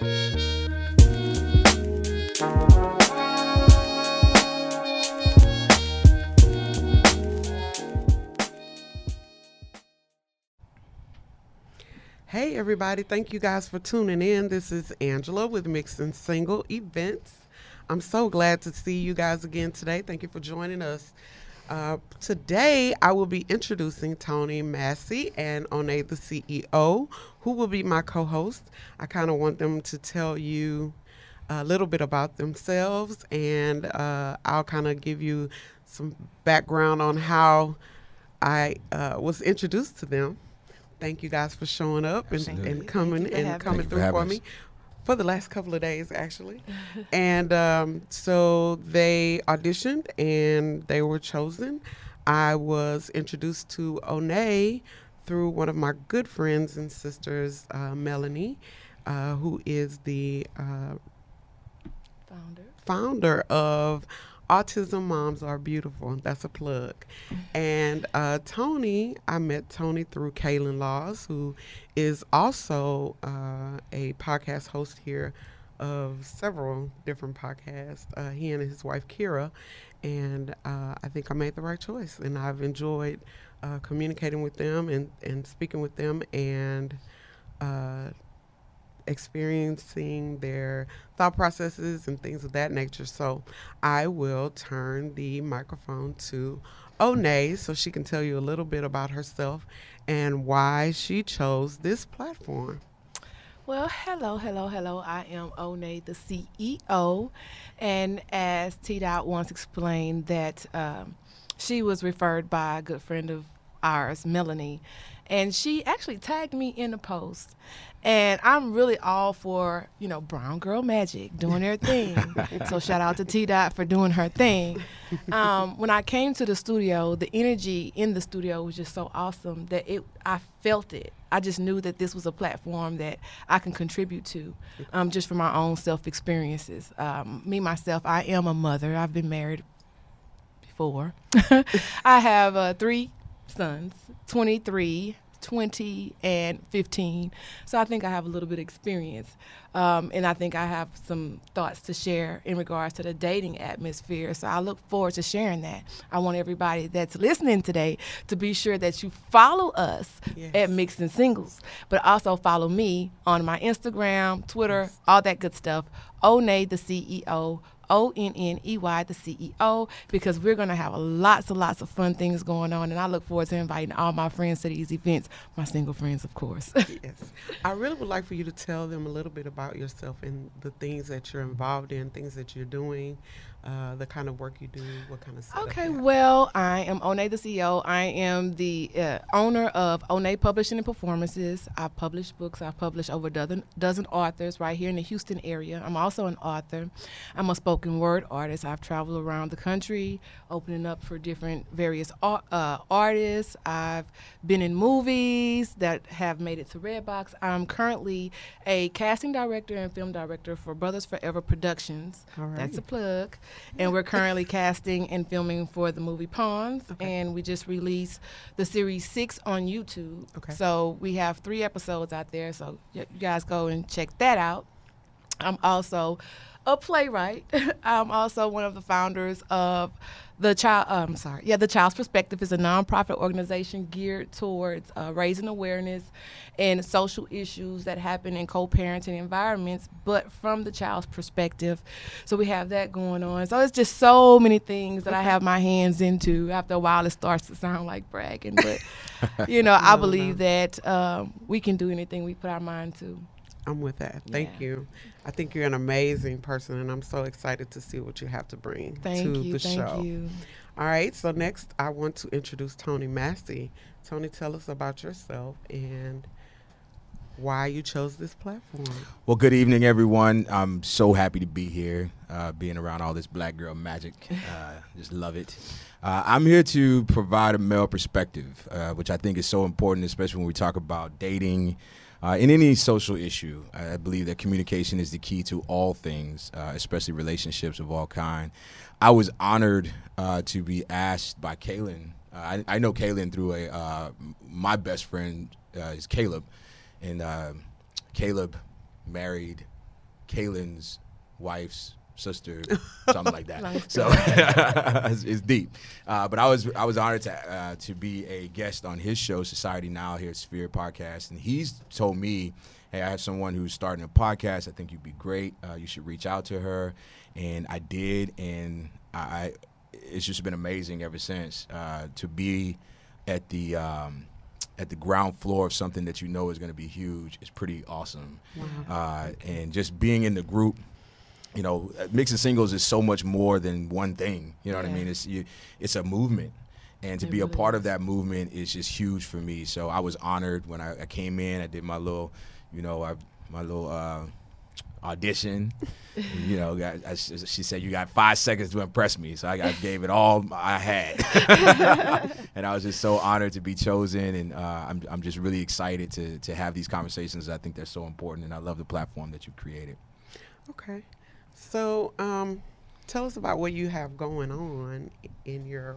Hey, everybody. Thank you guys for tuning in. This is Angela with Mixed and Single Events. I'm so glad to see you guys again today. Thank you for joining us. Uh, today, I will be introducing Tony Massey and One, the CEO, who will be my co host. I kind of want them to tell you a little bit about themselves, and uh, I'll kind of give you some background on how I uh, was introduced to them. Thank you guys for showing up and, and coming and coming through for me for the last couple of days actually. And um, so they auditioned and they were chosen. I was introduced to one through one of my good friends and sisters uh, melanie uh, who is the uh, founder. founder of Autism Moms Are Beautiful. That's a plug. And uh, Tony, I met Tony through Kaylin Laws, who is also uh, a podcast host here of several different podcasts. Uh, he and his wife Kira, and uh, I think I made the right choice. And I've enjoyed uh, communicating with them and, and speaking with them and uh, experiencing their thought processes and things of that nature. So I will turn the microphone to Onney so she can tell you a little bit about herself and why she chose this platform. Well, hello, hello, hello. I am Onney, the CEO. And as T Dot once explained, that um, she was referred by a good friend of ours, Melanie, and she actually tagged me in the post. And I'm really all for, you know, brown girl magic, doing her thing. so shout out to T Dot for doing her thing. Um, when I came to the studio, the energy in the studio was just so awesome that it I felt it. I just knew that this was a platform that I can contribute to, um, just from my own self experiences. Um, me myself, I am a mother. I've been married before. I have uh, three sons, 23, 20 and 15. So I think I have a little bit of experience. Um, and I think I have some thoughts to share in regards to the dating atmosphere. So I look forward to sharing that. I want everybody that's listening today to be sure that you follow us yes. at Mixed and Singles, but also follow me on my Instagram, Twitter, all that good stuff. Onney, the CEO O N N E Y, the CEO, because we're going to have lots and lots of fun things going on. And I look forward to inviting all my friends to these events, my single friends, of course. yes. I really would like for you to tell them a little bit about yourself and the things that you're involved in, things that you're doing, uh, the kind of work you do, what kind of Okay, well, I am One, the CEO. I am the uh, owner of One Publishing and Performances. I've published books. I've published over a dozen, dozen authors right here in the Houston area. I'm also an author. I'm a spoken word artist. I've traveled around the country, opening up for different various uh, artists. I've been in movies that have made it to Redbox. I'm currently a casting director and film director for Brothers Forever Productions. That's a plug and we're currently casting and filming for the movie Pawns, okay. and we just released the series six on YouTube. Okay. So we have three episodes out there, so you guys go and check that out. I'm also a playwright. I'm also one of the founders of the child. Uh, I'm sorry. Yeah, the Child's Perspective is a nonprofit organization geared towards uh, raising awareness and social issues that happen in co-parenting environments, but from the child's perspective. So we have that going on. So it's just so many things that I have my hands into. After a while, it starts to sound like bragging, but you know, no, I believe no. that um, we can do anything we put our mind to. I'm with that. Thank yeah. you. I think you're an amazing person, and I'm so excited to see what you have to bring thank to you, the thank show. You. All right. So next, I want to introduce Tony Massey. Tony, tell us about yourself and why you chose this platform. Well, good evening, everyone. I'm so happy to be here, uh, being around all this black girl magic. Uh, just love it. Uh, I'm here to provide a male perspective, uh, which I think is so important, especially when we talk about dating uh, in any social issue, I believe that communication is the key to all things, uh, especially relationships of all kind. I was honored uh, to be asked by Kaylin. Uh, I, I, know Kaylin through a uh, my best friend uh, is Caleb, and Caleb married Kaylin's wife's sister, something like that. So it's, it's deep. Uh, but I was I was honored to uh, to be a guest on his show, Society Now, here at Sphere Podcast, and he's told me, "Hey, I have someone who's starting a podcast. I think you'd be great. Uh, you should reach out to her." And I did, and I it's just been amazing ever since uh, to be at the. Um, at the ground floor of something that you know is going to be huge is pretty awesome. Uh, and just being in the group, you know, mixing singles is so much more than one thing. You know what I mean? It's you, it's a movement, and to It be a really part of that movement is just huge for me. So I was honored when I, I came in. I did my little, you know, I, my little uh, audition. you know, got, I, she said you got five seconds to impress me, so I, I gave it all I had, and I was just so honored to be chosen, and uh, I'm I'm just really excited to to have these conversations. I think they're so important, and I love the platform that you've created. Okay. So, um, tell us about what you have going on in your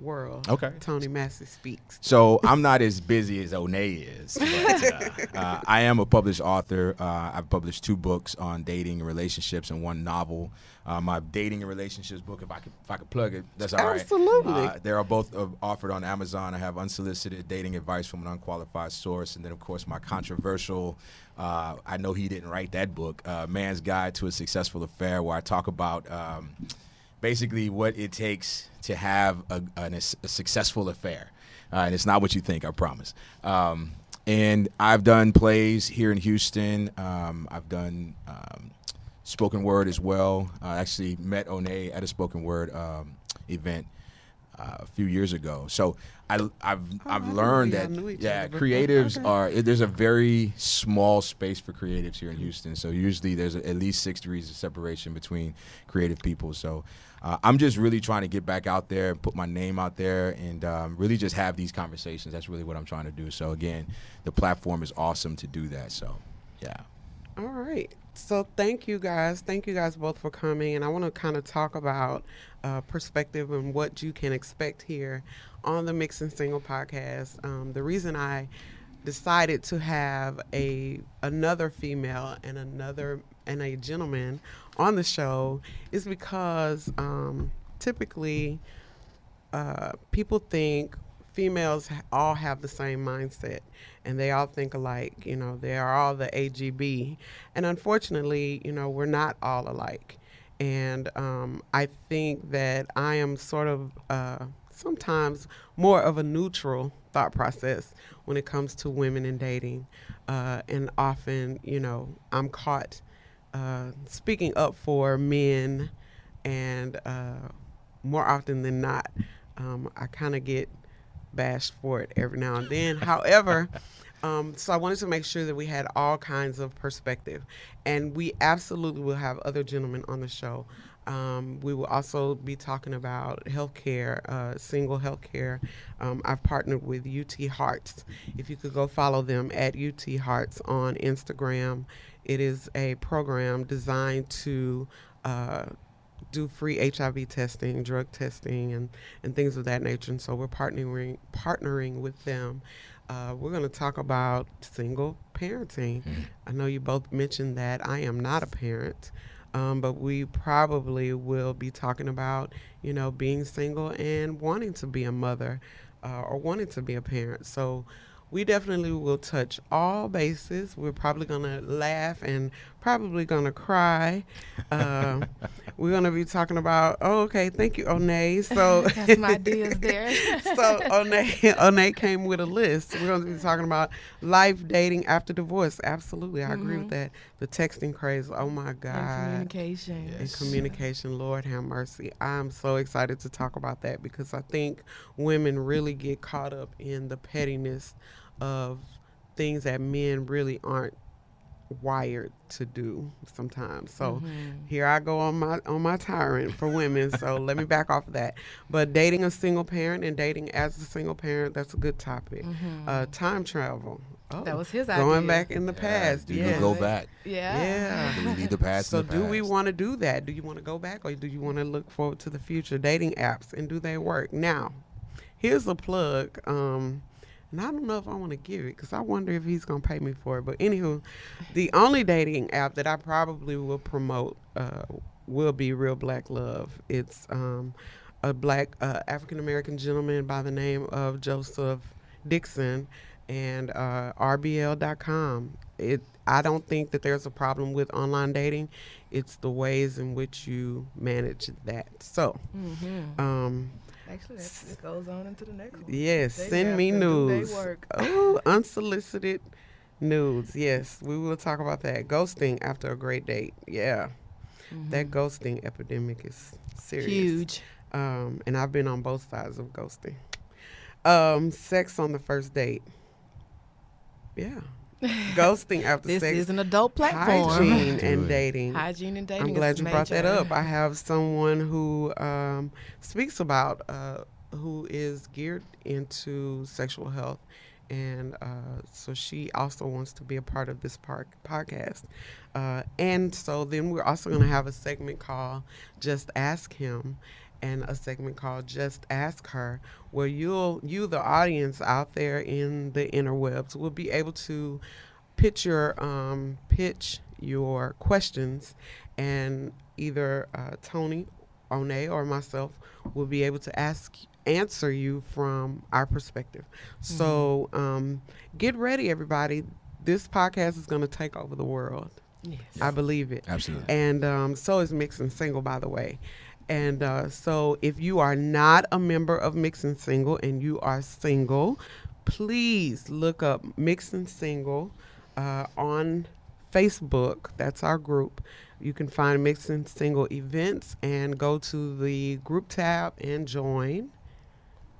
world. Okay. Tony Massey speaks. So I'm not as busy as Onney is. But, uh, uh, I am a published author. Uh, I've published two books on dating and relationships and one novel. Uh, my dating and relationships book, if I could, if I could plug it, that's all right. Absolutely. Uh, they are both uh, offered on Amazon. I have unsolicited dating advice from an unqualified source, and then of course my controversial. Uh, I know he didn't write that book, uh, "Man's Guide to a Successful Affair," where I talk about. Um, basically what it takes to have a, a successful affair. Uh, and it's not what you think, I promise. Um, and I've done plays here in Houston. Um, I've done um, spoken word as well. I actually met One at a spoken word um, event uh, a few years ago. So I, I've I I've learned that y'all knew each yeah, creatives okay. are there's a very small space for creatives here in Houston. So usually there's at least six degrees of separation between creative people. So uh, I'm just really trying to get back out there, and put my name out there, and um, really just have these conversations. That's really what I'm trying to do. So again, the platform is awesome to do that. So yeah. All right. So thank you guys. Thank you guys both for coming. And I want to kind of talk about uh, perspective and what you can expect here on the Mix and Single podcast. Um, the reason I decided to have a another female and another and a gentleman on the show is because um, typically uh, people think females all have the same mindset and they all think alike. You know, they are all the AGB. And unfortunately, you know, we're not all alike. And um, I think that I am sort of uh, sometimes more of a neutral thought process when it comes to women and dating. Uh, and often, you know, I'm caught uh, speaking up for men, and uh, more often than not, um, I kind of get bashed for it every now and then. However, um, so I wanted to make sure that we had all kinds of perspective, and we absolutely will have other gentlemen on the show. Um, we will also be talking about healthcare, uh, single healthcare. Um, I've partnered with UT Hearts. If you could go follow them at UT Hearts on Instagram, it is a program designed to uh, do free HIV testing, drug testing, and, and things of that nature. And so we're partnering partnering with them. Uh, we're going to talk about single parenting. I know you both mentioned that I am not a parent, um, but we probably will be talking about you know being single and wanting to be a mother uh, or wanting to be a parent. So we definitely will touch all bases. We're probably going to laugh and probably going to cry. Um, we're going to be talking about, oh, okay, thank you, Onney. So, That's my ideas there. so Onney, Onney came with a list. We're going to be talking about life dating after divorce. Absolutely, I agree with that. The texting craze. Oh my And God. communication. Yeah. And communication, Lord have mercy. I'm so excited to talk about that because I think women really get caught up in the pettiness of things that men really aren't wired to do sometimes. So Mm-hmm. here I go on my on my tyrant for women. So let me back off of that. But dating a single parent and dating as a single parent, that's a good topic. Uh, time travel. Oh, Mm-hmm. That was his going idea. Going back in the past. Do yes. you go back? Yeah. Yeah. Do we leave the past? So in the do we want to do that? Do you want to go back or do you want to look forward to the future dating apps and do they work? Now, here's a plug. Um, And I don't know if I want to give it because I wonder if he's going to pay me for it. But anywho, the only dating app that I probably will promote uh, will be Real Black Love. It's um, a black uh, African American gentleman by the name of Joseph Dixon and uh, RBL.com. It I don't think that there's a problem with online dating. It's the ways in which you manage that. So, Mm-hmm. um, Actually, that, that goes on into the next one. yes, They send me to news. Oh, unsolicited nudes. Yes, we will talk about that. Ghosting after a great date. Yeah, that ghosting epidemic is serious. Mm-hmm. Huge. Um, and I've been on both sides of ghosting. Um, sex on the first date. Yeah. ghosting after This sex. is an adult platform. hygiene Do and it. dating. Hygiene and dating. I'm glad is you brought that up. I have someone who um, speaks about uh, who is geared into sexual health, and uh, so she also wants to be a part of this park podcast. Uh, and so then we're also going to have a segment called "Just Ask Him." And a segment called "Just Ask Her," where you'll you, the audience out there in the interwebs, will be able to pitch your um, pitch your questions, and either uh, Tony, One, or myself will be able to ask answer you from our perspective. So um, get ready, everybody. This podcast is going to take over the world. Yes. I believe it. Absolutely. And um, so is Mix and Single, by the way. And uh, so if you are not a member of Mix and Single and you are single, please look up Mix and Single uh, on Facebook. That's our group. You can find Mix and Single events and go to the group tab and join.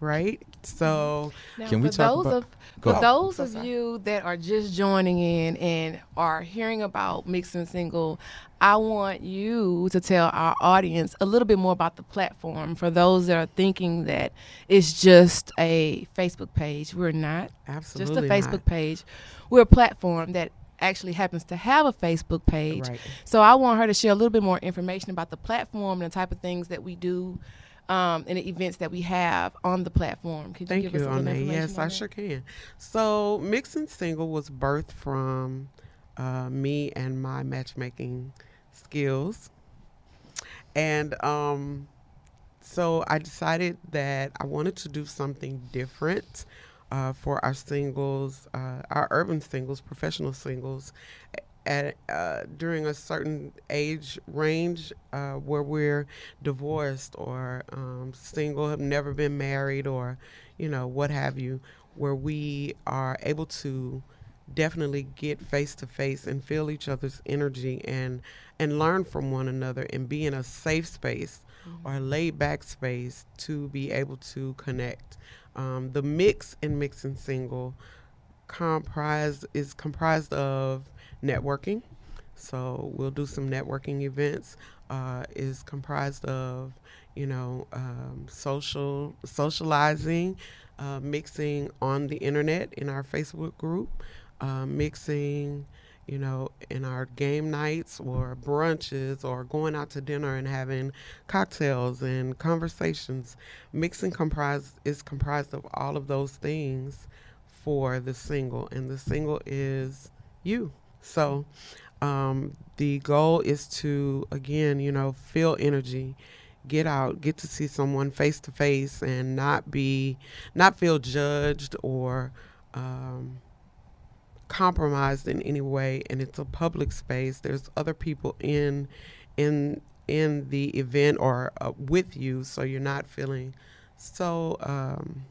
Right? So, Now, Can for we talk those about- of for ahead. those So of sorry. you that are just joining in and are hearing about mixed and single, I want you to tell our audience a little bit more about the platform. For those that are thinking that it's just a Facebook page, we're not. absolutely. just a Facebook not. page. We're a platform that actually happens to have a Facebook page. Right. So I want her to share a little bit more information about the platform and the type of things that we do um, and the events that we have on the platform. Could Thank you you, give us a little information Yes, I that? sure can. So, Mix and Single was birthed from uh, me and my matchmaking skills. And um, so I decided that I wanted to do something different uh, for our singles, uh, our urban singles, professional singles, at uh, during a certain age range uh, where we're divorced or um, single, have never been married, or you know what have you, where we are able to definitely get face to face and feel each other's energy and and learn from one another and be in a safe space or a laid back space to be able to connect. Um, the mix and mix and single comprised is comprised of networking. So we'll do some networking events. Uh, is comprised of you know um, social socializing, uh, mixing on the internet in our Facebook group, uh, mixing you know in our game nights or brunches or going out to dinner and having cocktails and conversations. Mixing comprised is comprised of all of those things for the single, and the single is you. So um, the goal is to again, you know, feel energy, get out, get to see someone face to face, and not be, not feel judged or um, compromised in any way. And it's a public space. There's other people in, in in the event or uh, with you, so you're not feeling so. Um,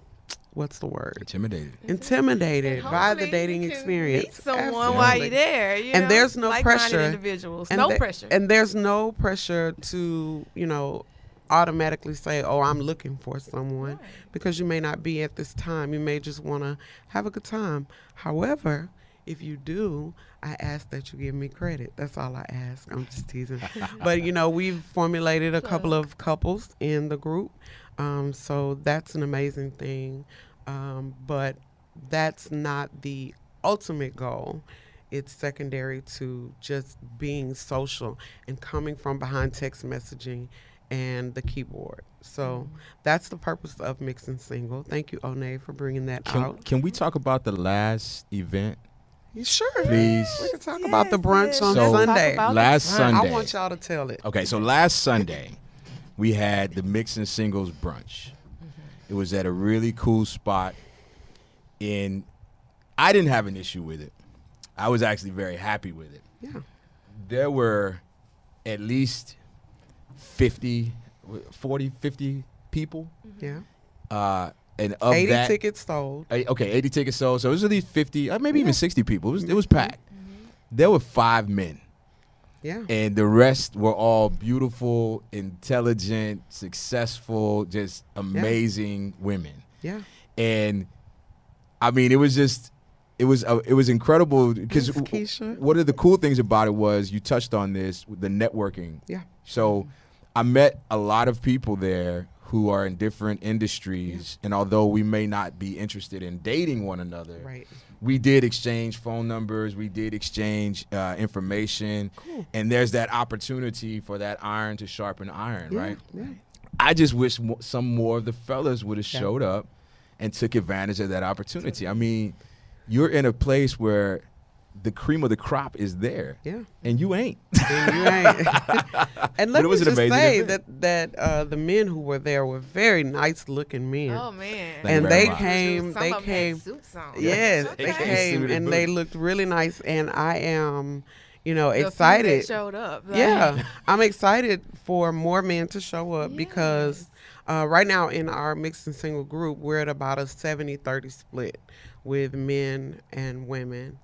what's the word? Intimidated. Intimidated by the hopefully you dating can experience. Meet someone Absolutely. while you're there. You And know, there's no like-minded pressure. Individuals, And no the- pressure. And there's no pressure to, you know, automatically say, "Oh, I'm looking for someone," Right. because you may not be at this time. You may just want to have a good time. However, if you do, I ask that you give me credit. That's all I ask. I'm just teasing. but you know, we've formulated a couple of couples in the group, um, so that's an amazing thing. Um, but that's not the ultimate goal. It's secondary to just being social and coming from behind text messaging and the keyboard. So that's the purpose of mixing single. Thank you, One, for bringing that Can, out. can we talk about the last event, You sure? please? We can talk about the brunch yes. on So- Sunday. Talk Last the. Sunday. I want y'all to tell it. Okay, so last Sunday we had the mix and singles brunch. It was at a really cool spot And I didn't have an issue with it. I was actually very happy with it. Yeah. There were at least 50 40 50 people Yeah. uh and of 80 that tickets sold. Okay, 80 tickets sold. So it was at least 50, uh, maybe Yeah. even 60 people. It was, it was packed. There were five men, Yeah. and the rest were all beautiful, intelligent, successful, just amazing women. Yeah. And I mean, it was just, it was, uh, it was incredible because one of the cool things about it was you touched on this the networking. Yeah. So I met a lot of people there who are in different industries, and although we may not be interested in dating one another, Right. we did exchange phone numbers, we did exchange uh, information, Cool. and there's that opportunity for that iron to sharpen iron, Yeah. right? Yeah. I just wish some more of the fellas would have Yeah. showed up and took advantage of that opportunity. I mean, you're in a place where the cream of the crop is there, Yeah. and you ain't. And you ain't. and let it me was just amazing say event. that that uh, the men who were there were very nice looking men. Oh man. Thank and they came. Some they of 'em came. suits on. Yes, Okay. they came Suited and they looked really nice. And I am, you know, The few excited. showed up. like- Yeah, I'm excited for more men to show up because uh, right now in our mixed and single group, we're at about a 70 30 split with men and women.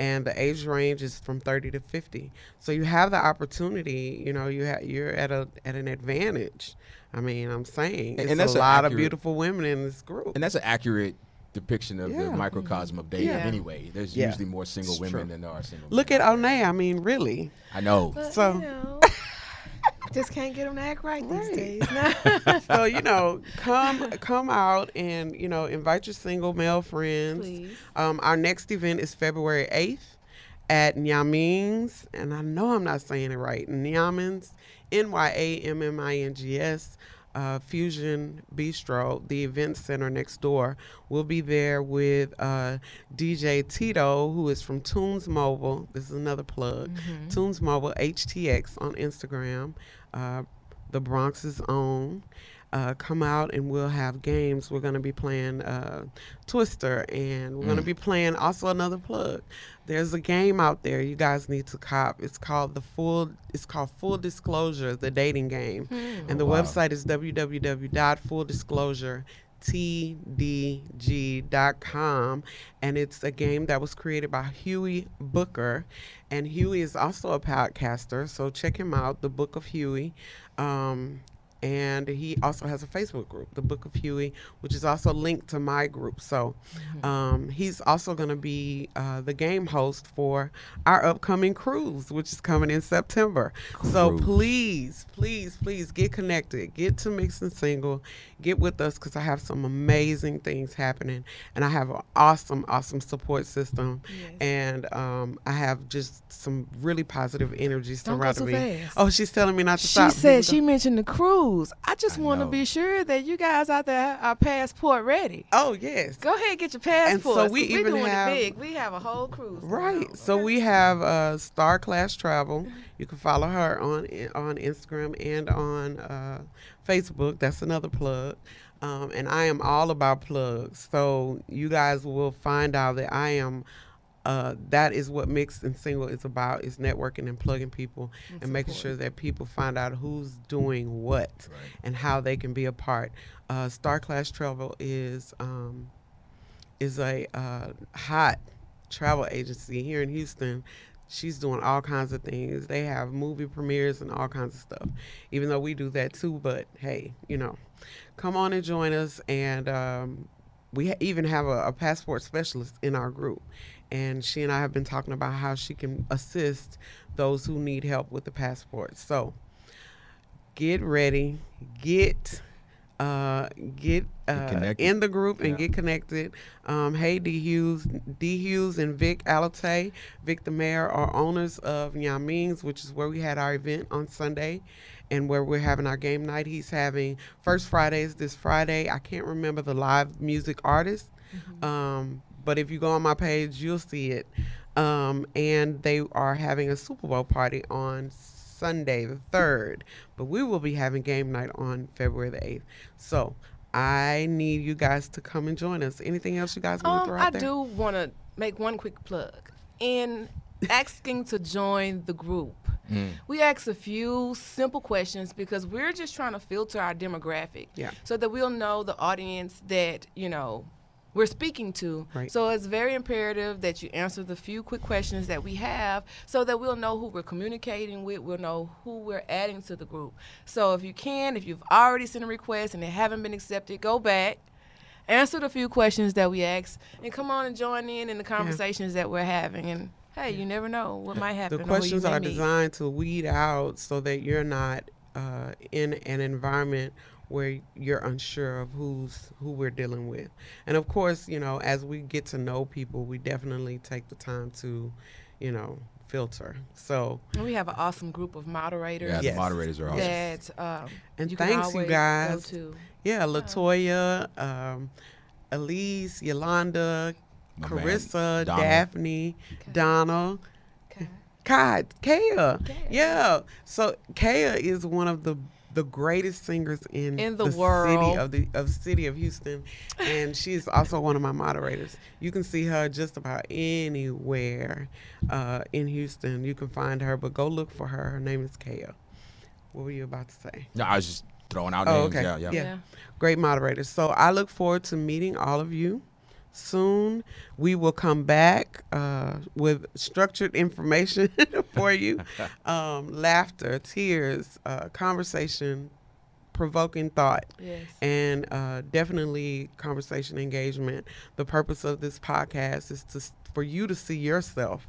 And the age range is from 30 to 50. So you have the opportunity, you know, you ha- you're at a at an advantage. I mean, I'm saying And- it's and that's a an lot of beautiful women in this group. And that's an accurate depiction of the microcosm of dating Yeah. anyway. There's Yeah. usually more single It's women true. than there are single Look men. at Onney. I mean, really. I know. But, So- you know, just can't get them to act right, Right. these days. so you know, come come out and you know invite your single male friends. Please. Um, our next event is February eighth at Nyammings, and I know I'm not saying it right. Nyammings, N Y A M M I N G S. Uh, Fusion Bistro, the event center next door. We'll be there with uh, DJ Tito, who is from Tunes Mobile. This is another plug. Tunes Mobile HTX on Instagram. Uh, the Bronx's own. Uh, come out and we'll have games. We're going to be playing uh, Twister and we're going to be playing also another plug. There's a game out there you guys need to cop. It's called the full. It's called Full Disclosure, the dating game, and the wow. website is www.fulldisclosuretdg.com, and it's a game that was created by Huey Booker, and Huey is also a podcaster. So check him out, the Book of Huey. Um, and he also has a Facebook group, the Book of Huey, which is also linked to my group. So um, he's also going to be uh, the game host for our upcoming cruise, which is coming in September. So please, please, please get connected. Get to Mix and Single. Get with us because I have some amazing things happening, and I have an awesome, awesome support system, Yes. and um, I have just some really positive energies Don't go surrounding me. fast. Oh, she's telling me not to She stop. She said she mentioned the cruise. I just want to be sure that you guys out there are passport ready. Oh yes. Go ahead, and get your passport. And so we even doing have- it big. We have a whole cruise. Right. on. So we have uh, Star Class Travel. You can follow her on on Instagram and on uh, Facebook. That's another plug. Um, and I am all about plugs. So you guys will find out that I am. Uh, that is what mixed and single is about: is networking and plugging people and, making sure that people find out who's doing what and how they can be a part. Uh, Star Class Travel is um, is a uh, hot travel agency here in Houston. She's doing all kinds of things. They have movie premieres and all kinds of stuff. Even though we do that too, but hey, you know, come on and join us. And um, we ha- even have a, a passport specialist in our group, and she and I have been talking about how she can assist those who need help with the passport. So get ready, get uh, get uh, in the group and Yeah. get connected. Um, hey, D Hughes, D Hughes and Vic Alate, Vic the mayor are owners of Nyammings, which is where we had our event on Sunday, and where we're having our game night. He's having first Fridays this Friday. I can't remember the live music artist, um, but if you go on my page, you'll see it. Um, and they are having a Super Bowl party on Sunday the third, but we will be having game night on February the eighth. So I need you guys to come and join us. Anything else you guys want to Um, throw out there? I there? do want to make one quick plug. In asking to join the group, Mm. we ask a few simple questions because we're just trying to filter our demographic Yeah. so that we'll know the audience that, you know, we're speaking to. Right. So it's very imperative that you answer the few quick questions that we have so that we'll know who we're communicating with, we'll know who we're adding to the group. So if you can, if you've already sent a request and they haven't been accepted, go back, answer the few questions that we asked, and come on and join in in the conversations that we're having. And hey, you never know what might happen. The or who you questions are meet. designed to weed out so that you're not uh, in an environment where you're unsure of who's who we're dealing with. And of course, you know, as we get to know people, we definitely take the time to, you know, filter. So, And we have an awesome group of moderators. Yeah, Yes. the moderators are awesome. That um, And you can thanks, you guys. Go to. yeah, Latoya, um, Elise, Yolanda, My man, Carissa, Donald. Daphne, Okay. Donna, Okay. God, Kaya. Kaya. Yeah. So Kaya is one of the the greatest singers in, In the city world. of the of city of Houston, and she's also one of my moderators. You can see her just about anywhere uh, in Houston. You can find her, but go look for her. Her name is Kaya. What were you about to say? No, I was just throwing out Oh, names. okay. Yeah, yeah. Yeah. Great moderators. So I look forward to meeting all of you soon. We will come back uh, with structured information for you um, laughter, tears, uh, conversation, provoking thought. Yes. And uh, definitely conversation engagement. The purpose of this podcast is to for you to see yourself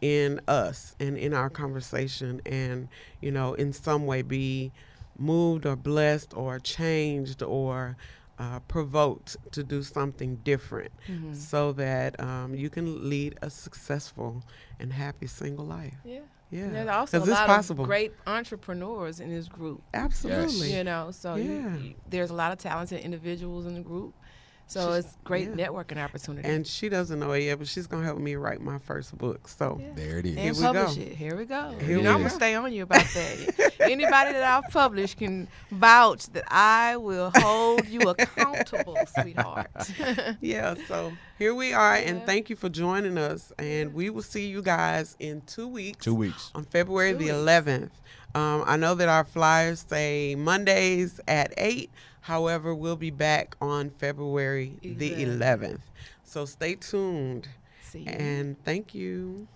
in us and in our conversation, and you know, in some way be moved or blessed or changed or uh, provoked to do something different, Mhm. so that um, you can lead a successful and happy single life. Yeah. Yeah, And there's also a lot possible. of great entrepreneurs in this group. Absolutely. You know, so you- you- there's a lot of talented individuals in the group. So She's- it's great yeah. networking opportunity. And she doesn't know it yet, but she's gonna help me write my first book. So Yeah. There it is. and Here we publish go. it. Here we go. Here you know, I'm gonna stay on you about that. Anybody that I've published can vouch that I will hold you accountable, sweetheart. yeah, so here we are, and thank you for joining us. And we will see you guys in two weeks. Two weeks. on February Two the weeks. 11th. Um, I know that our flyers say Mondays at 8. However, we'll be back on February the 11th. So stay tuned. See you. And thank you.